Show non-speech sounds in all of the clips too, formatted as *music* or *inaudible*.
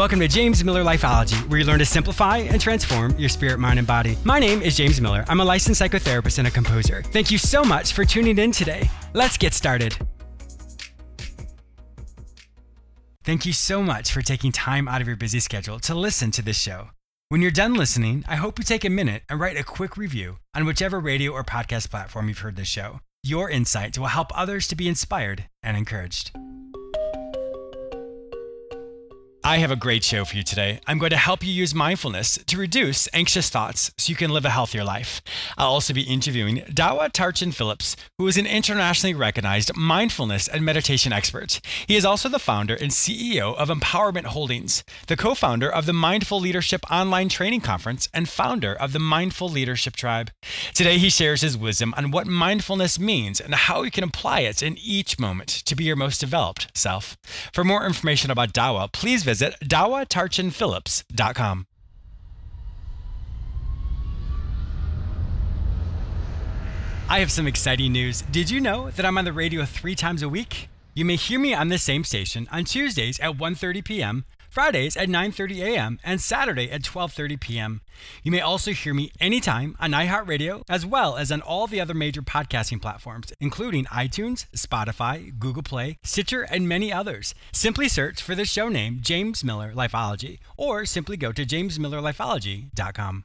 Welcome to James Miller Lifeology, where you learn to simplify and transform your spirit, mind, and body. My name is James Miller. I'm a licensed psychotherapist and a composer. Thank you so much for tuning in today. Let's get started. Thank you so much for taking time out of your busy schedule to listen to this show. When you're done listening, I hope you take a minute and write a quick review on whichever radio or podcast platform you've heard this show. Your insights will help others to be inspired and encouraged. I have a great show for you today. I'm going to help you use mindfulness to reduce anxious thoughts so you can live a healthier life. I'll also be interviewing Dawa Tarchin Phillips, who is an internationally recognized mindfulness and meditation expert. He is also the founder and CEO of Empowerment Holdings, the co founder of the Mindful Leadership Online Training Conference, and founder of the Mindful Leadership Tribe. Today, he shares his wisdom on what mindfulness means and how you can apply it in each moment to be your most developed self. For more information about Dawa, please visit visit dawatarchinphillips.com. I have some exciting news. Did you know that I'm on the radio three times a week? You may hear me on the same station on Tuesdays at 1:30 p.m., Fridays at 9:30 a.m., and Saturday at 12:30 p.m. You may also hear me anytime on iHeartRadio as well as on all the other major podcasting platforms, including iTunes, Spotify, Google Play, Stitcher, and many others. Simply search for the show name James Miller Lifeology or simply go to jamesmillerlifeology.com.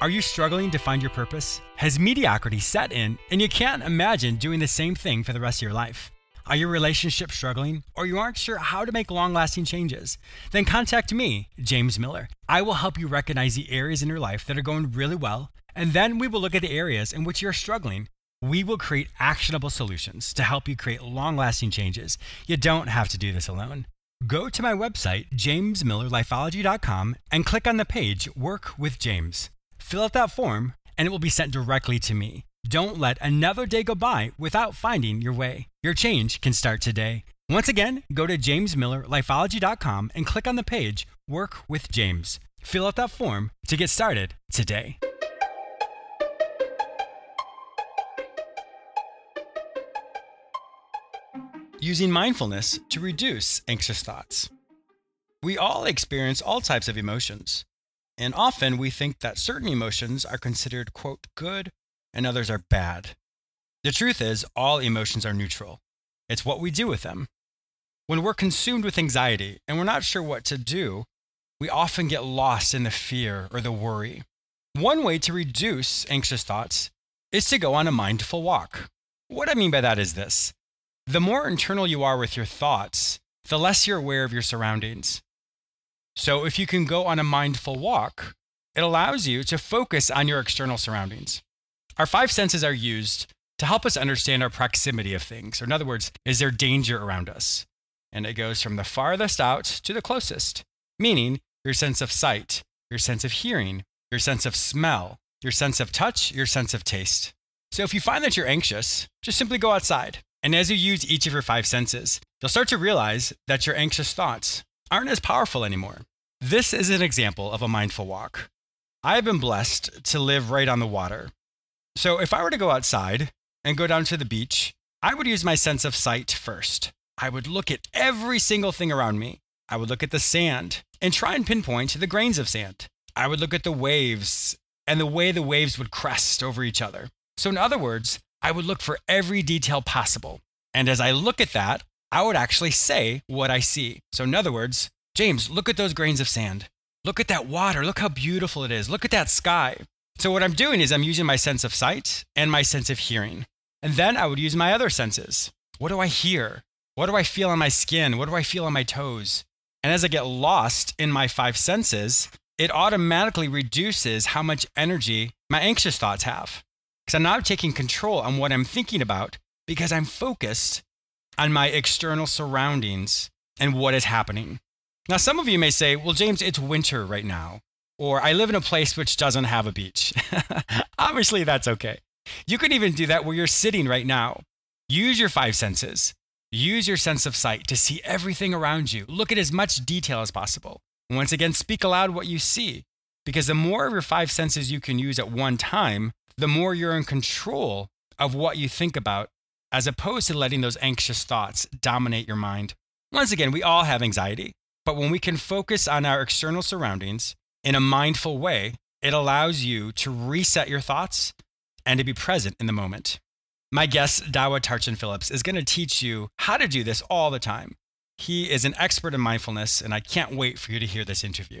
Are you struggling to find your purpose? Has mediocrity set in and you can't imagine doing the same thing for the rest of your life? Are your relationships struggling or you aren't sure how to make long lasting changes? Then contact me, James Miller. I will help you recognize the areas in your life that are going really well, and then we will look at the areas in which you're struggling. We will create actionable solutions to help you create long lasting changes. You don't have to do this alone. Go to my website, jamesmillerlifeology.com, and click on the page Work with James. Fill out that form, and it will be sent directly to me. Don't let another day go by without finding your way. Your change can start today. Once again, go to jamesmillerlifeology.com and click on the page Work with James. Fill out that form to get started today. Using mindfulness to reduce anxious thoughts. We all experience all types of emotions. And often we think that certain emotions are considered, quote, good and others are bad. The truth is, all emotions are neutral. It's what we do with them. When we're consumed with anxiety and we're not sure what to do, we often get lost in the fear or the worry. One way to reduce anxious thoughts is to go on a mindful walk. What I mean by that is this the more internal you are with your thoughts, the less you're aware of your surroundings. So if you can go on a mindful walk, it allows you to focus on your external surroundings. Our five senses are used to help us understand our proximity of things. Or in other words, is there danger around us? And it goes from the farthest out to the closest, meaning your sense of sight, your sense of hearing, your sense of smell, your sense of touch, your sense of taste. So if you find that you're anxious, just simply go outside. And as you use each of your five senses, you'll start to realize that your anxious thoughts aren't as powerful anymore. This is an example of a mindful walk. I have been blessed to live right on the water. So if I were to go outside and go down to the beach, I would use my sense of sight first. I would look at every single thing around me. I would look at the sand and try and pinpoint the grains of sand. I would look at the waves and the way the waves would crest over each other. So, in other words, I would look for every detail possible. And as I look at that, I would actually say what I see. So, in other words, James, look at those grains of sand. Look at that water. Look how beautiful it is. Look at that sky. So, what I'm doing is I'm using my sense of sight and my sense of hearing. And then I would use my other senses. What do I hear? What do I feel on my skin? What do I feel on my toes? And as I get lost in my five senses, it automatically reduces how much energy my anxious thoughts have. Because I'm now taking control on what I'm thinking about because I'm focused on my external surroundings and what is happening. Now, some of you may say, well, James, it's winter right now, or I live in a place which doesn't have a beach. *laughs* Obviously, that's okay. You can even do that where you're sitting right now. Use your five senses. Use your sense of sight to see everything around you. Look at as much detail as possible. Once again, speak aloud what you see, because the more of your five senses you can use at one time, the more you're in control of what you think about as opposed to letting those anxious thoughts dominate your mind. Once again, we all have anxiety, but when we can focus on our external surroundings in a mindful way, it allows you to reset your thoughts and to be present in the moment. My guest, Dawa Tarchin Phillips, is going to teach you how to do this all the time. He is an expert in mindfulness, and I can't wait for you to hear this interview.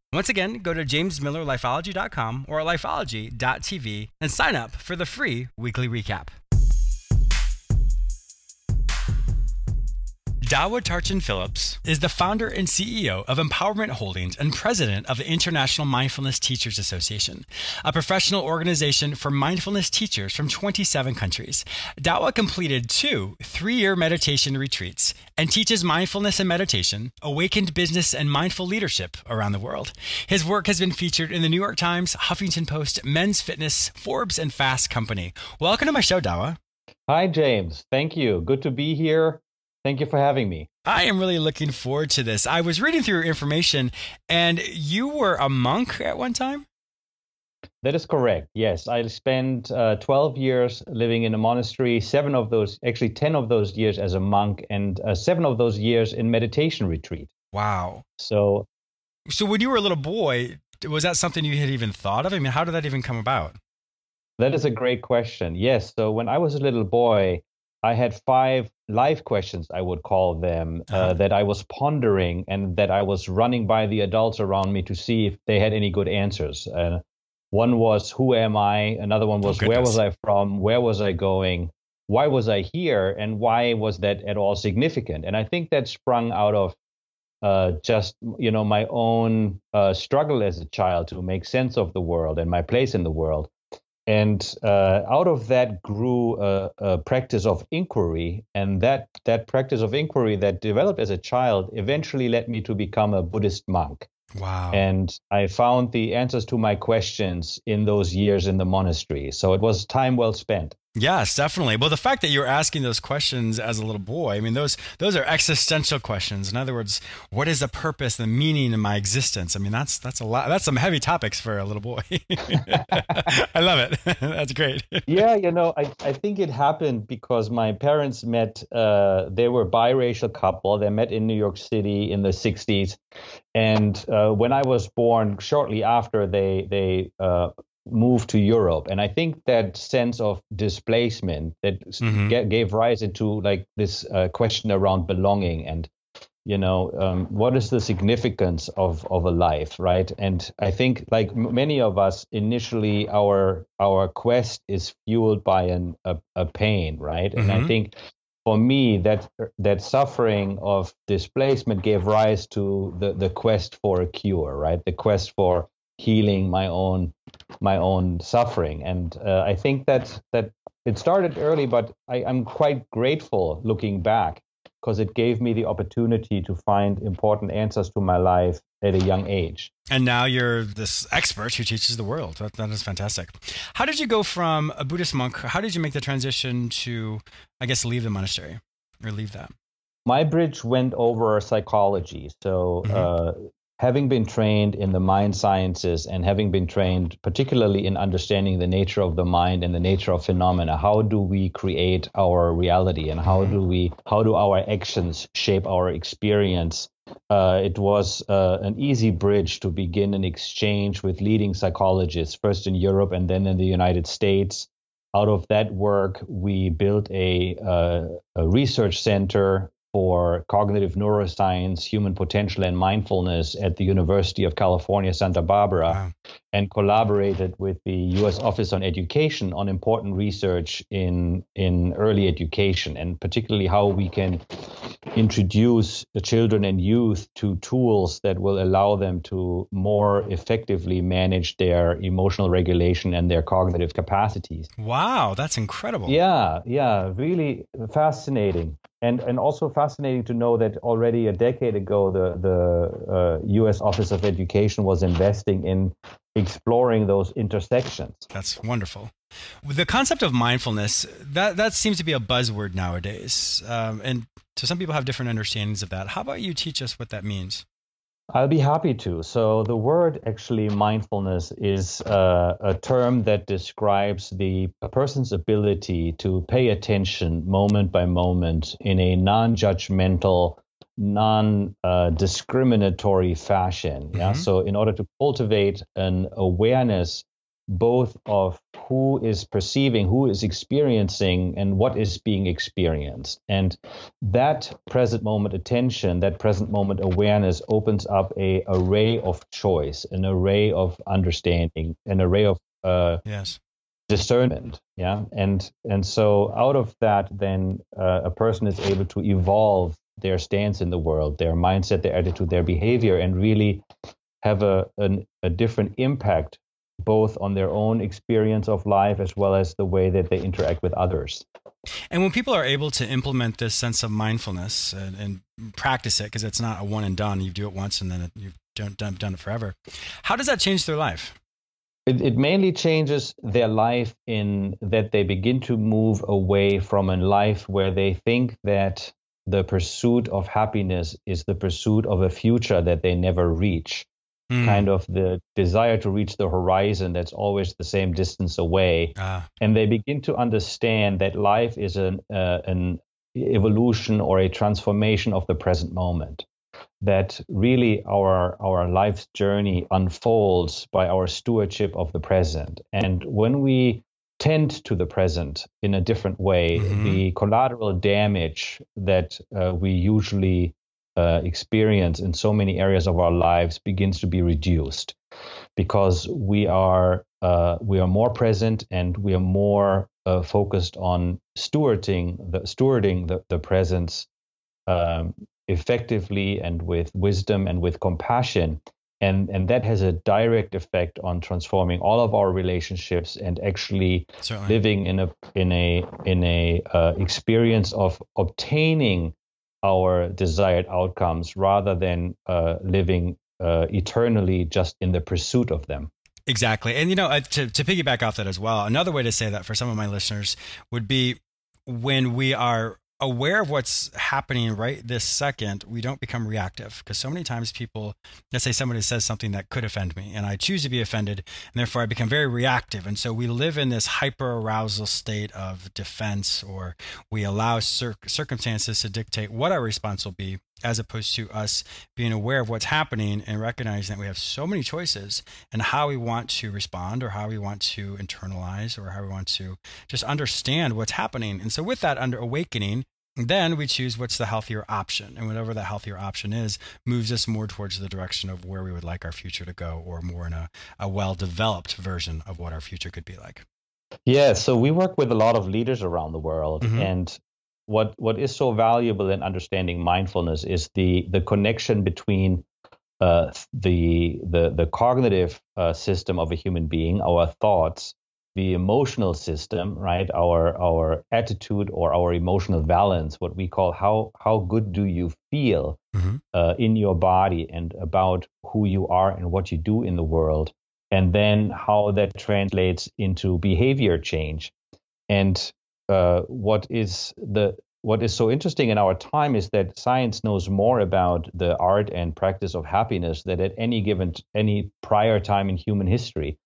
Once again, go to jamesmillerlifeology.com or lifeology.tv and sign up for the free weekly recap. Dawa Tarchin Phillips is the founder and CEO of Empowerment Holdings and president of the International Mindfulness Teachers Association, a professional organization for mindfulness teachers from 27 countries. Dawa completed two three year meditation retreats and teaches mindfulness and meditation, awakened business, and mindful leadership around the world. His work has been featured in the New York Times, Huffington Post, Men's Fitness, Forbes, and Fast Company. Welcome to my show, Dawa. Hi, James. Thank you. Good to be here. Thank you for having me. I am really looking forward to this. I was reading through your information, and you were a monk at one time? That is correct. Yes, I spent uh, 12 years living in a monastery, seven of those, actually 10 of those years as a monk, and uh, seven of those years in meditation retreat. Wow. So, so when you were a little boy, was that something you had even thought of? I mean, how did that even come about? That is a great question. Yes. So when I was a little boy, I had five life questions, I would call them, uh, uh-huh. that I was pondering and that I was running by the adults around me to see if they had any good answers. Uh, one was, Who am I? Another one was, oh, Where was I from? Where was I going? Why was I here? And why was that at all significant? And I think that sprung out of uh, just you know my own uh, struggle as a child to make sense of the world and my place in the world and uh, out of that grew a, a, practice of inquiry. And that that practice of inquiry that developed as a child eventually led me to become a buddhist monk. Wow. And i found the answers to my questions in those years in the monastery. So it was time well spent Yes, definitely. Well, the fact that you're asking those questions as a little boy, I mean, those those are existential questions. In other words, what is the purpose, the meaning in my existence? I mean, that's that's a lot. That's some heavy topics for a little boy. *laughs* I love it. *laughs* that's great. yeah, you know, I I think it happened because my parents met. Uh, they were biracial couple. They met in New York City in the '60s, and uh, when I was born, shortly after, they they uh, move to Europe. And I think that sense of displacement that mm-hmm. g- gave rise into like this uh, question around belonging and you know um, what is the significance of of a life right and i think like m- many of us initially our our quest is fueled by an a, a pain right mm-hmm. and i mm-hmm. think for me that that suffering of displacement gave rise to the the quest for a cure right the quest for healing my own my own suffering. And uh, I think that that it started early, but I, am quite grateful looking back because it gave me the opportunity to find important answers to my life at a young age. And now you're this expert who teaches the world. That, that is fantastic. How did you go from a Buddhist monk? How did you make the transition to, I guess, leave the monastery or leave that? My bridge went over psychology. So mm-hmm. uh, having been trained in the mind sciences and having been trained particularly in understanding the nature of the mind and the nature of phenomena how do we create our reality and how do we how do our actions shape our experience? Uh, it was uh, an easy bridge to begin an exchange with leading psychologists first in europe and then in the united states. Out of that work we built a, uh, a research center for cognitive neuroscience, human potential, and mindfulness at the University of California, Santa Barbara. Wow. And collaborated with the U.S. Office on Education on important research in in early education, and particularly how we can introduce the children and youth to tools that will allow them to more effectively manage their emotional regulation and their cognitive capacities. Wow, that's incredible. Yeah, yeah, really fascinating and and also fascinating to know that already a decade ago the the uh, U.S. Office of Education was investing in exploring those intersections. That's wonderful. The concept of mindfulness that that seems to be a buzzword nowadays, um, and so some people have different understandings of that. How about you teach us what that means? I'll be happy to. So, the word actually mindfulness is uh, a term that describes the person's ability to pay attention moment by moment in a non judgmental, non discriminatory fashion. Yeah. Mm-hmm. So, in order to cultivate an awareness both of who is perceiving, who is experiencing, and what is being experienced. And that present moment attention, that present moment awareness opens up a array of choice, an array of understanding, an array of uh, yes. discernment. Yeah, and and so out of that, then uh, a person is able to evolve their stance in the world, their mindset, their attitude, their behavior, and really have a, an, a different impact both on their own experience of life as well as the way that they interact with others. And when people are able to implement this sense of mindfulness and, and practice it, because it's not a one and done, you do it once and then you've done, done, done it forever. How does that change their life? It, it, mainly changes their life in that they begin to move away from a life where they think that the pursuit of happiness is the pursuit of a future that they never reach mm. kind of the desire to reach the horizon that's always the same distance away. Ah. And they begin to understand that life is an, uh, an evolution or a transformation of the present moment. That really our our life's journey unfolds by our stewardship of the present. And when we tend to the present in a different way, mm-hmm. the collateral damage that uh, we usually uh, experience in so many areas of our lives begins to be reduced because we are uh, we are more present and we are more uh, focused on stewarding the stewarding the, the presence um, effectively and with wisdom and with compassion and and that has a direct effect on transforming all of our relationships and actually Certainly. living in a in a in a uh, experience of obtaining our desired outcomes rather than uh, living uh, eternally just in the pursuit of them. Exactly. And, you know, uh, to, to piggyback off that as well, another way to say that for some of my listeners would be when we are aware of what's happening right this second, we don't become reactive. Because so many times people, let's say somebody says something that could offend me, and I choose to be offended, and therefore I become very reactive. And so we live in this hyper arousal state of defense, or we allow cir- circumstances to dictate what our response will be as opposed to us being aware of what's happening and recognizing that we have so many choices and how we want to respond or how we want to internalize or how we want to just understand what's happening. And so with that under awakening, then we choose what's the healthier option. And whatever that healthier option is, moves us more towards the direction of where we would like our future to go or more in a, a well developed version of what our future could be like. Yeah, so we work with a lot of leaders around the world, mm-hmm. and what what is so valuable in understanding mindfulness is the the connection between uh, the the the cognitive uh, system of a human being, our thoughts, the emotional system, right? Our our attitude or our emotional balance, what we call how how good do you feel mm-hmm. uh, in your body and about who you are and what you do in the world, and then how that translates into behavior change. And uh, what is the what is so interesting in our time is that science knows more about the art and practice of happiness than at any given any prior time in human history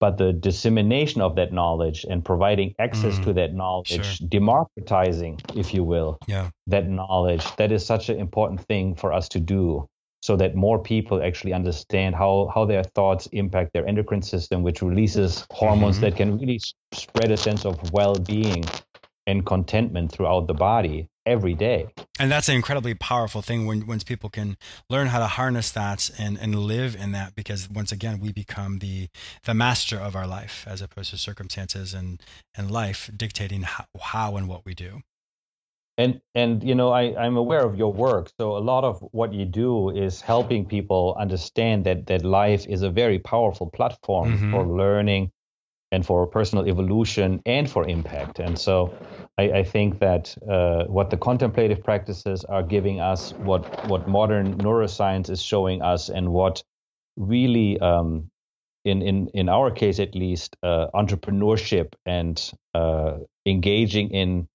but the dissemination of that knowledge and providing access mm, to that knowledge sure. democratizing if you will yeah. that knowledge that is such an important thing for us to do so that more people actually understand how, how their thoughts impact their endocrine system which releases hormones mm-hmm. that can really spread a sense of well-being and contentment throughout the body. Every day. And that's an incredibly powerful thing when once people can learn how to harness that and, and live in that because once again we become the the master of our life as opposed to circumstances and, and life dictating how, how and what we do. And and you know I, I'm aware of your work. So a lot of what you do is helping people understand that that life is a very powerful platform mm-hmm. for learning and for personal evolution and for impact. And so I, I think that uh, what the contemplative practices are giving us, what what modern neuroscience is showing us, and what really um, in in in our case at least uh, entrepreneurship and uh, engaging in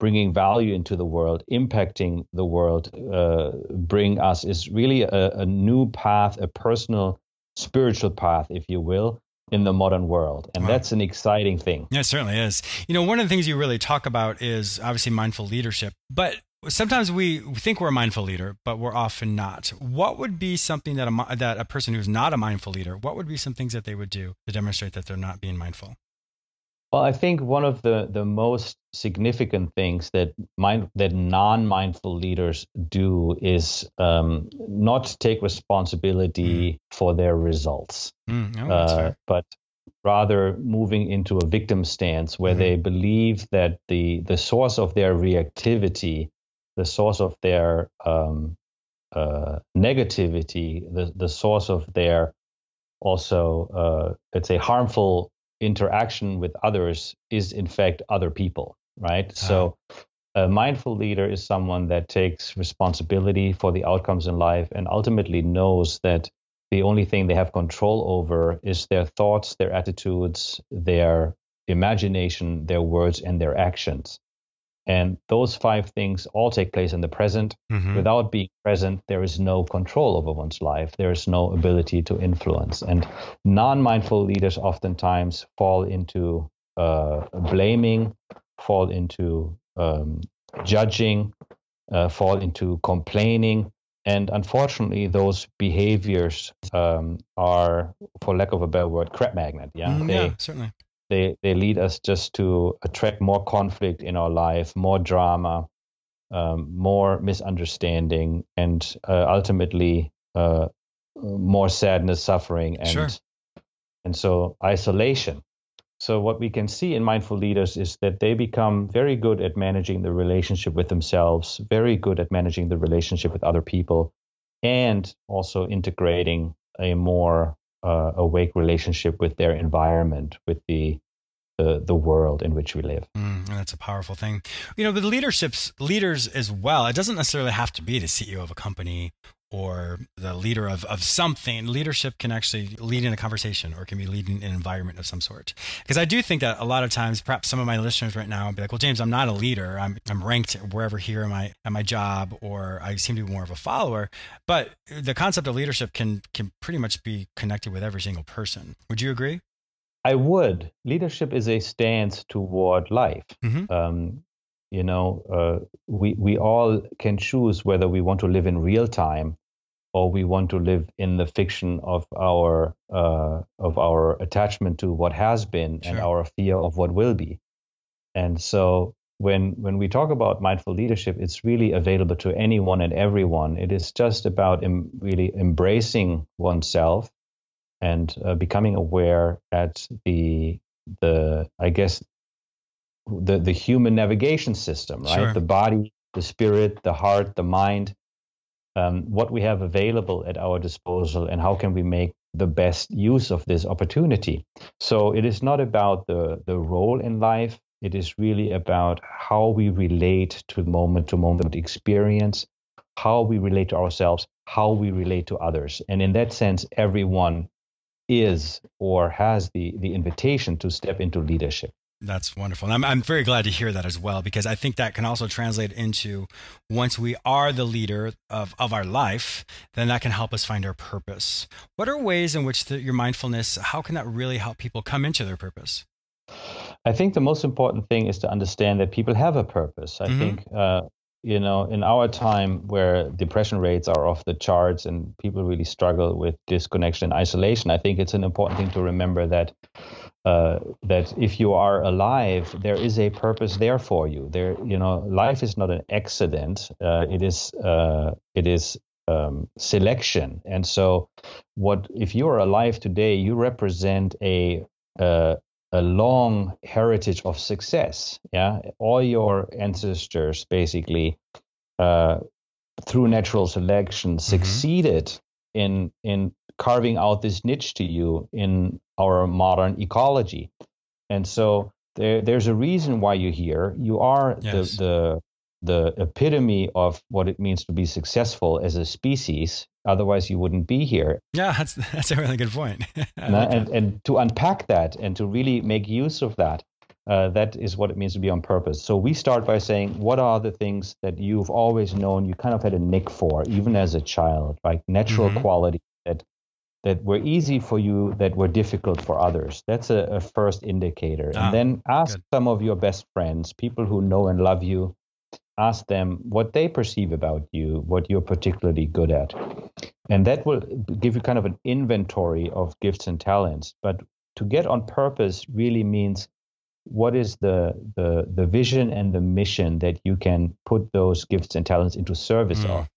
bringing value into the world impacting the world uh, bring us is really a, a new path a personal spiritual path if you will in the modern world. And wow. that's an exciting thing. Yeah, it certainly is. You know, one of the things you really talk about is obviously mindful leadership, but sometimes we think we're a mindful leader, but we're often not. What would be something that a, that a person who's not a mindful leader, what would be some things that they would do to demonstrate that they're not being mindful? Well, I think one of the, the most significant things that mind, that non-mindful leaders do is um, not take responsibility mm. for their results, mm. oh, uh, but rather moving into a victim stance where mm they believe that the the source of their reactivity, the source of their um, uh, negativity, the the source of their also uh, let's say harmful interaction with others is in fact other people, right? So a mindful leader is someone that takes responsibility for the outcomes in life and ultimately knows that the only thing they have control over is their thoughts, their attitudes, their imagination, their words, and their actions. And those five things all take place in the present. Mm-hmm. Without being present, there is no control over one's life. There is no ability to influence. And non mindful leaders oftentimes fall into uh, blaming, fall into um, judging, uh, fall into complaining. And unfortunately, those behaviors um, are, for lack of a better word, crap magnet. Yeah, mm, they, yeah certainly they they lead us just to attract more conflict in our life, more drama, um, more misunderstanding, and uh, ultimately uh, more sadness, suffering, and sure. and so isolation. So what we can see in mindful leaders is that they become very good at managing the relationship with themselves, very good at managing the relationship with other people, and also integrating a more uh, awake relationship with their environment, with the the, the world in which we live. Mm, that's a powerful thing. You know, with leaderships, leaders as well, it doesn't necessarily have to be the CEO of a company or the leader of, of something. Leadership can actually lead in a conversation or can be leading an environment of some sort. Because I do think that a lot of times, perhaps some of my listeners right now will be like, well, James, I'm not a leader. I'm, I'm ranked wherever here in my, at my job, or I seem to be more of a follower. But the concept of leadership can, can pretty much be connected with every single person. Would you agree? I would. Leadership is a stance toward life. Mm-hmm. Um, you know, uh, we we all can choose whether we want to live in real time or we want to live in the fiction of our uh, of our attachment to what has been sure. and our fear of what will be. And so when when we talk about mindful leadership, it's really available to anyone and everyone. It is just about em- really embracing oneself and uh, becoming aware at the the I guess the the human navigation system, right? Sure. The body, the spirit, the heart, the mind, um, what we have available at our disposal, and how can we make the best use of this opportunity? So it is not about the the role in life. It is really about how we relate to moment to moment experience, how we relate to ourselves, how we relate to others. And in that sense, everyone is or has the the invitation to step into leadership. That's wonderful. I'm, I'm very glad to hear that as well, because I think that can also translate into once we are the leader of, of our life, then that can help us find our purpose. What are ways in which the, your mindfulness, how can that really help people come into their purpose? I think the most important thing is to understand that people have a purpose. I mm-hmm. think uh, you know, in our time where depression rates are off the charts and people really struggle with disconnection and isolation, I think it's an important thing to remember that uh, that if you are alive, there is a purpose there for you. There, you know, life is not an accident. Uh, it is uh, it is um, selection. And so, what if you are alive today? You represent a uh, a long heritage of success. Yeah, all your ancestors basically uh, through natural selection mm-hmm. succeeded in in carving out this niche to you in our modern ecology. And so there, there's a reason why you're here. You are yes. the, the the epitome of what it means to be successful as a species. Otherwise, you wouldn't be here. Yeah, that's that's a really good point. *laughs* and, like and, and, to unpack that and to really make use of that, uh, that is what it means to be on purpose. So we start by saying, what are the things that you've always known you kind of had a nick for, even as a child, like natural mm-hmm. quality that that were easy for you that were difficult for others. That's a, a first indicator. Ah, and then ask good. some of your best friends, people who know and love you, ask them what they perceive about you, what you're particularly good at. And that will give you kind of an inventory of gifts and talents. But to get on purpose really means what is the the the vision and the mission that you can put those gifts and talents into service mm. of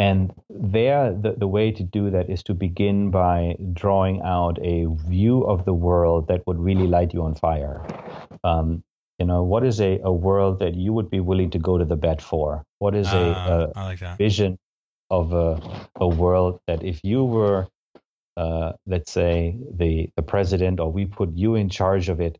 and there, the, the way to do that is to begin by drawing out a view of the world that would really light you on fire. Um, you know, what is a, a world that you would be willing to go to the bed for? What is a, uh, a like vision of a, a world that if you were, uh, let's say, the, the president or we put you in charge of it,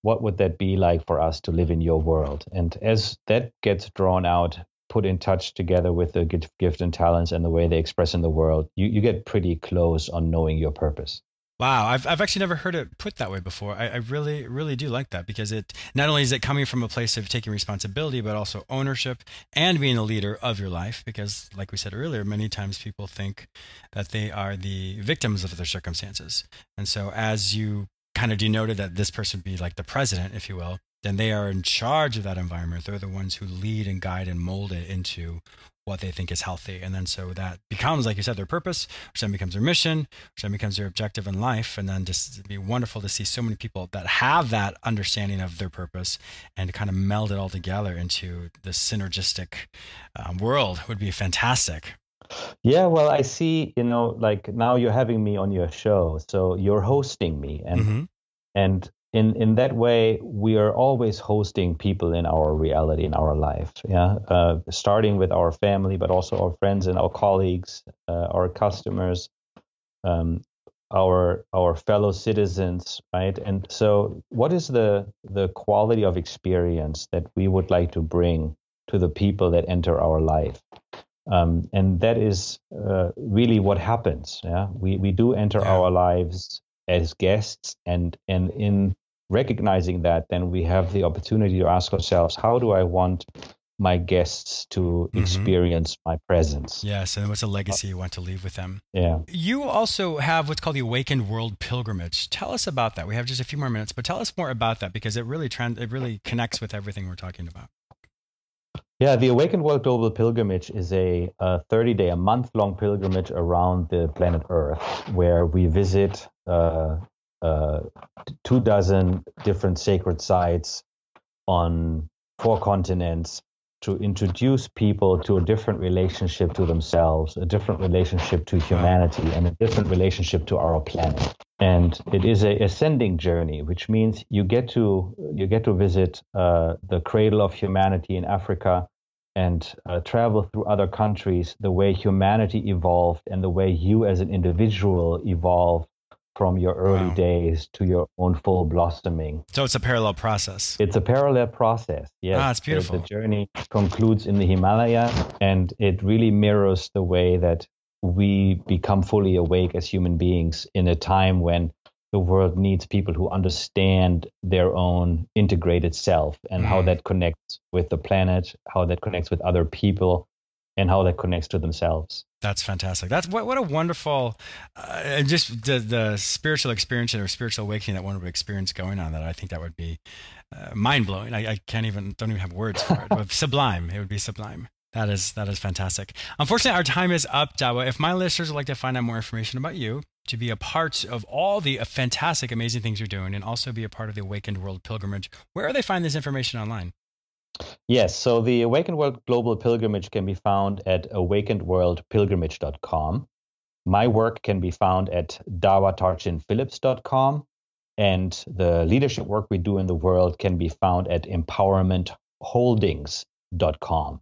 what would that be like for us to live in your world? And as that gets drawn out put in touch together with the gift and talents and the way they express in the world, you, you get pretty close on knowing your purpose. Wow, I've, I've actually never heard it put that way before. I, I, really, really do like that because it not only is it coming from a place of taking responsibility, but also ownership and being a leader of your life. Because, like we said earlier, many times people think that they are the victims of their circumstances. And so, as you kind of denoted that this person be like the president, if you will, then they are in charge of that environment. They're the ones who lead and guide and mold it into what they think is healthy. And then so that becomes, like you said, their purpose, which then becomes their mission, which then becomes their objective in life. And then just it'd be wonderful to see so many people that have that understanding of their purpose and kind of meld it all together into this synergistic um, world would be fantastic. Yeah, well, I see, you know, like now you're having me on your show. So you're hosting me and mm-hmm. and in in that way we are always hosting people in our reality in our life yeah? Uh, starting with our family but also our friends and our colleagues uh, our customers um, our our fellow citizens right? And so what is the the quality of experience that we would like to bring to the people that enter our life? Um, and that is uh, really what happens yeah? We we do enter yeah. our lives as guests and and in recognizing that, then we have the opportunity to ask ourselves, how do I want my guests to mm-hmm. experience my presence. Yes, and what's a legacy you want to leave with them? Yeah. You also have what's called the Awakened World Pilgrimage. Tell us about that. We have just a few more minutes, but tell us more about that because it really trend it really connects with everything we're talking about. Yeah, the Awakened World Global Pilgrimage is a, a 30 day, a month long pilgrimage around the planet Earth where we visit uh, uh, two dozen different sacred sites on four continents to introduce people to a different relationship to themselves, a different relationship to humanity, and a different relationship to our planet. And it is a ascending journey, which means you get to you get to visit uh, the cradle of humanity in Africa and uh, travel through other countries the way humanity evolved and the way you as an individual evolve from your early wow. days to your own full blossoming. So it's a parallel process. It's a parallel process. Yes. Ah, it's beautiful. The, the journey concludes in the Himalaya and it really mirrors the way that we become fully awake as human beings in a time when the world needs people who understand their own integrated self and mm. how that connects with the planet, how that connects with other people, and how that connects to themselves. That's fantastic. That's what what a wonderful, uh, just the the spiritual experience or spiritual awakening that one would experience going on. That I think that would be uh, mind blowing. I, I, can't even don't even have words for it. but *laughs* sublime. It would be sublime. That is that is fantastic. Unfortunately, our time is up, Dawa. If my listeners would like to find out more information about you, to be a part of all the fantastic, amazing things you're doing and also be a part of the Awakened World Pilgrimage, where do they find this information online? Yes, so the Awakened World Global Pilgrimage can be found at awakenedworldpilgrimage.com. My work can be found at dawatarchinphillips.com. And the leadership work we do in the world can be found at empowermentholdings.com.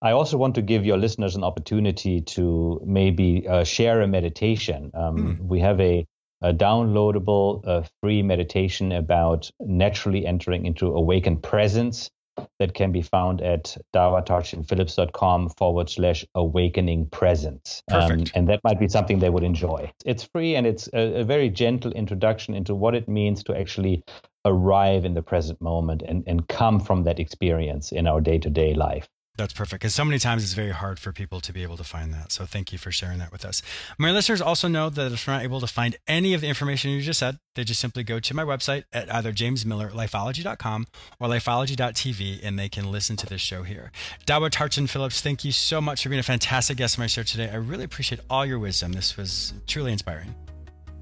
I also want to give your listeners an opportunity to maybe uh, share a meditation. Um, mm. We have a, a downloadable uh, free meditation about naturally entering into awakened presence that can be found at dawatarchinphillips.com forward slash awakening presence. Um, and that might be something they would enjoy. It's free and it's a, a, very gentle introduction into what it means to actually arrive in the present moment and, and come from that experience in our day to day life. That's perfect. Because so many times it's very hard for people to be able to find that. So thank you for sharing that with us. My listeners also know that if they're not able to find any of the information you just said, they just simply go to my website at either jamesmillerlifeology.com or lifeology.tv and they can listen to this show here. Dawa Tarchin Phillips, thank you so much for being a fantastic guest on my show today. I really appreciate all your wisdom. This was truly inspiring.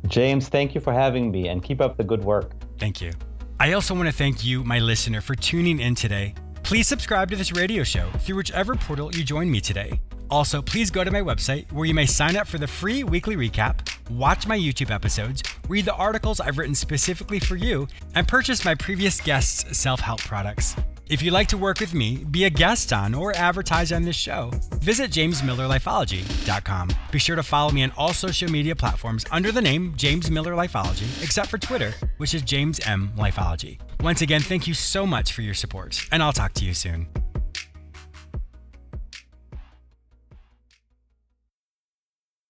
James, thank you for having me and keep up the good work. Thank you. I also want to thank you, my listener, for tuning in today. Please subscribe to this radio show through whichever portal you join me today. Also, please go to my website where you may sign up for the free weekly recap, watch my YouTube episodes, read the articles I've written specifically for you, and purchase my previous guests' self help products. If you'd like to work with me, be a guest on, or advertise on this show, visit jamesmillerlifeology.com. Be sure to follow me on all social media platforms under the name James Miller Lifeology, except for Twitter, which is James M Lifeology. Once again, thank you so much for your support, and I'll talk to you soon.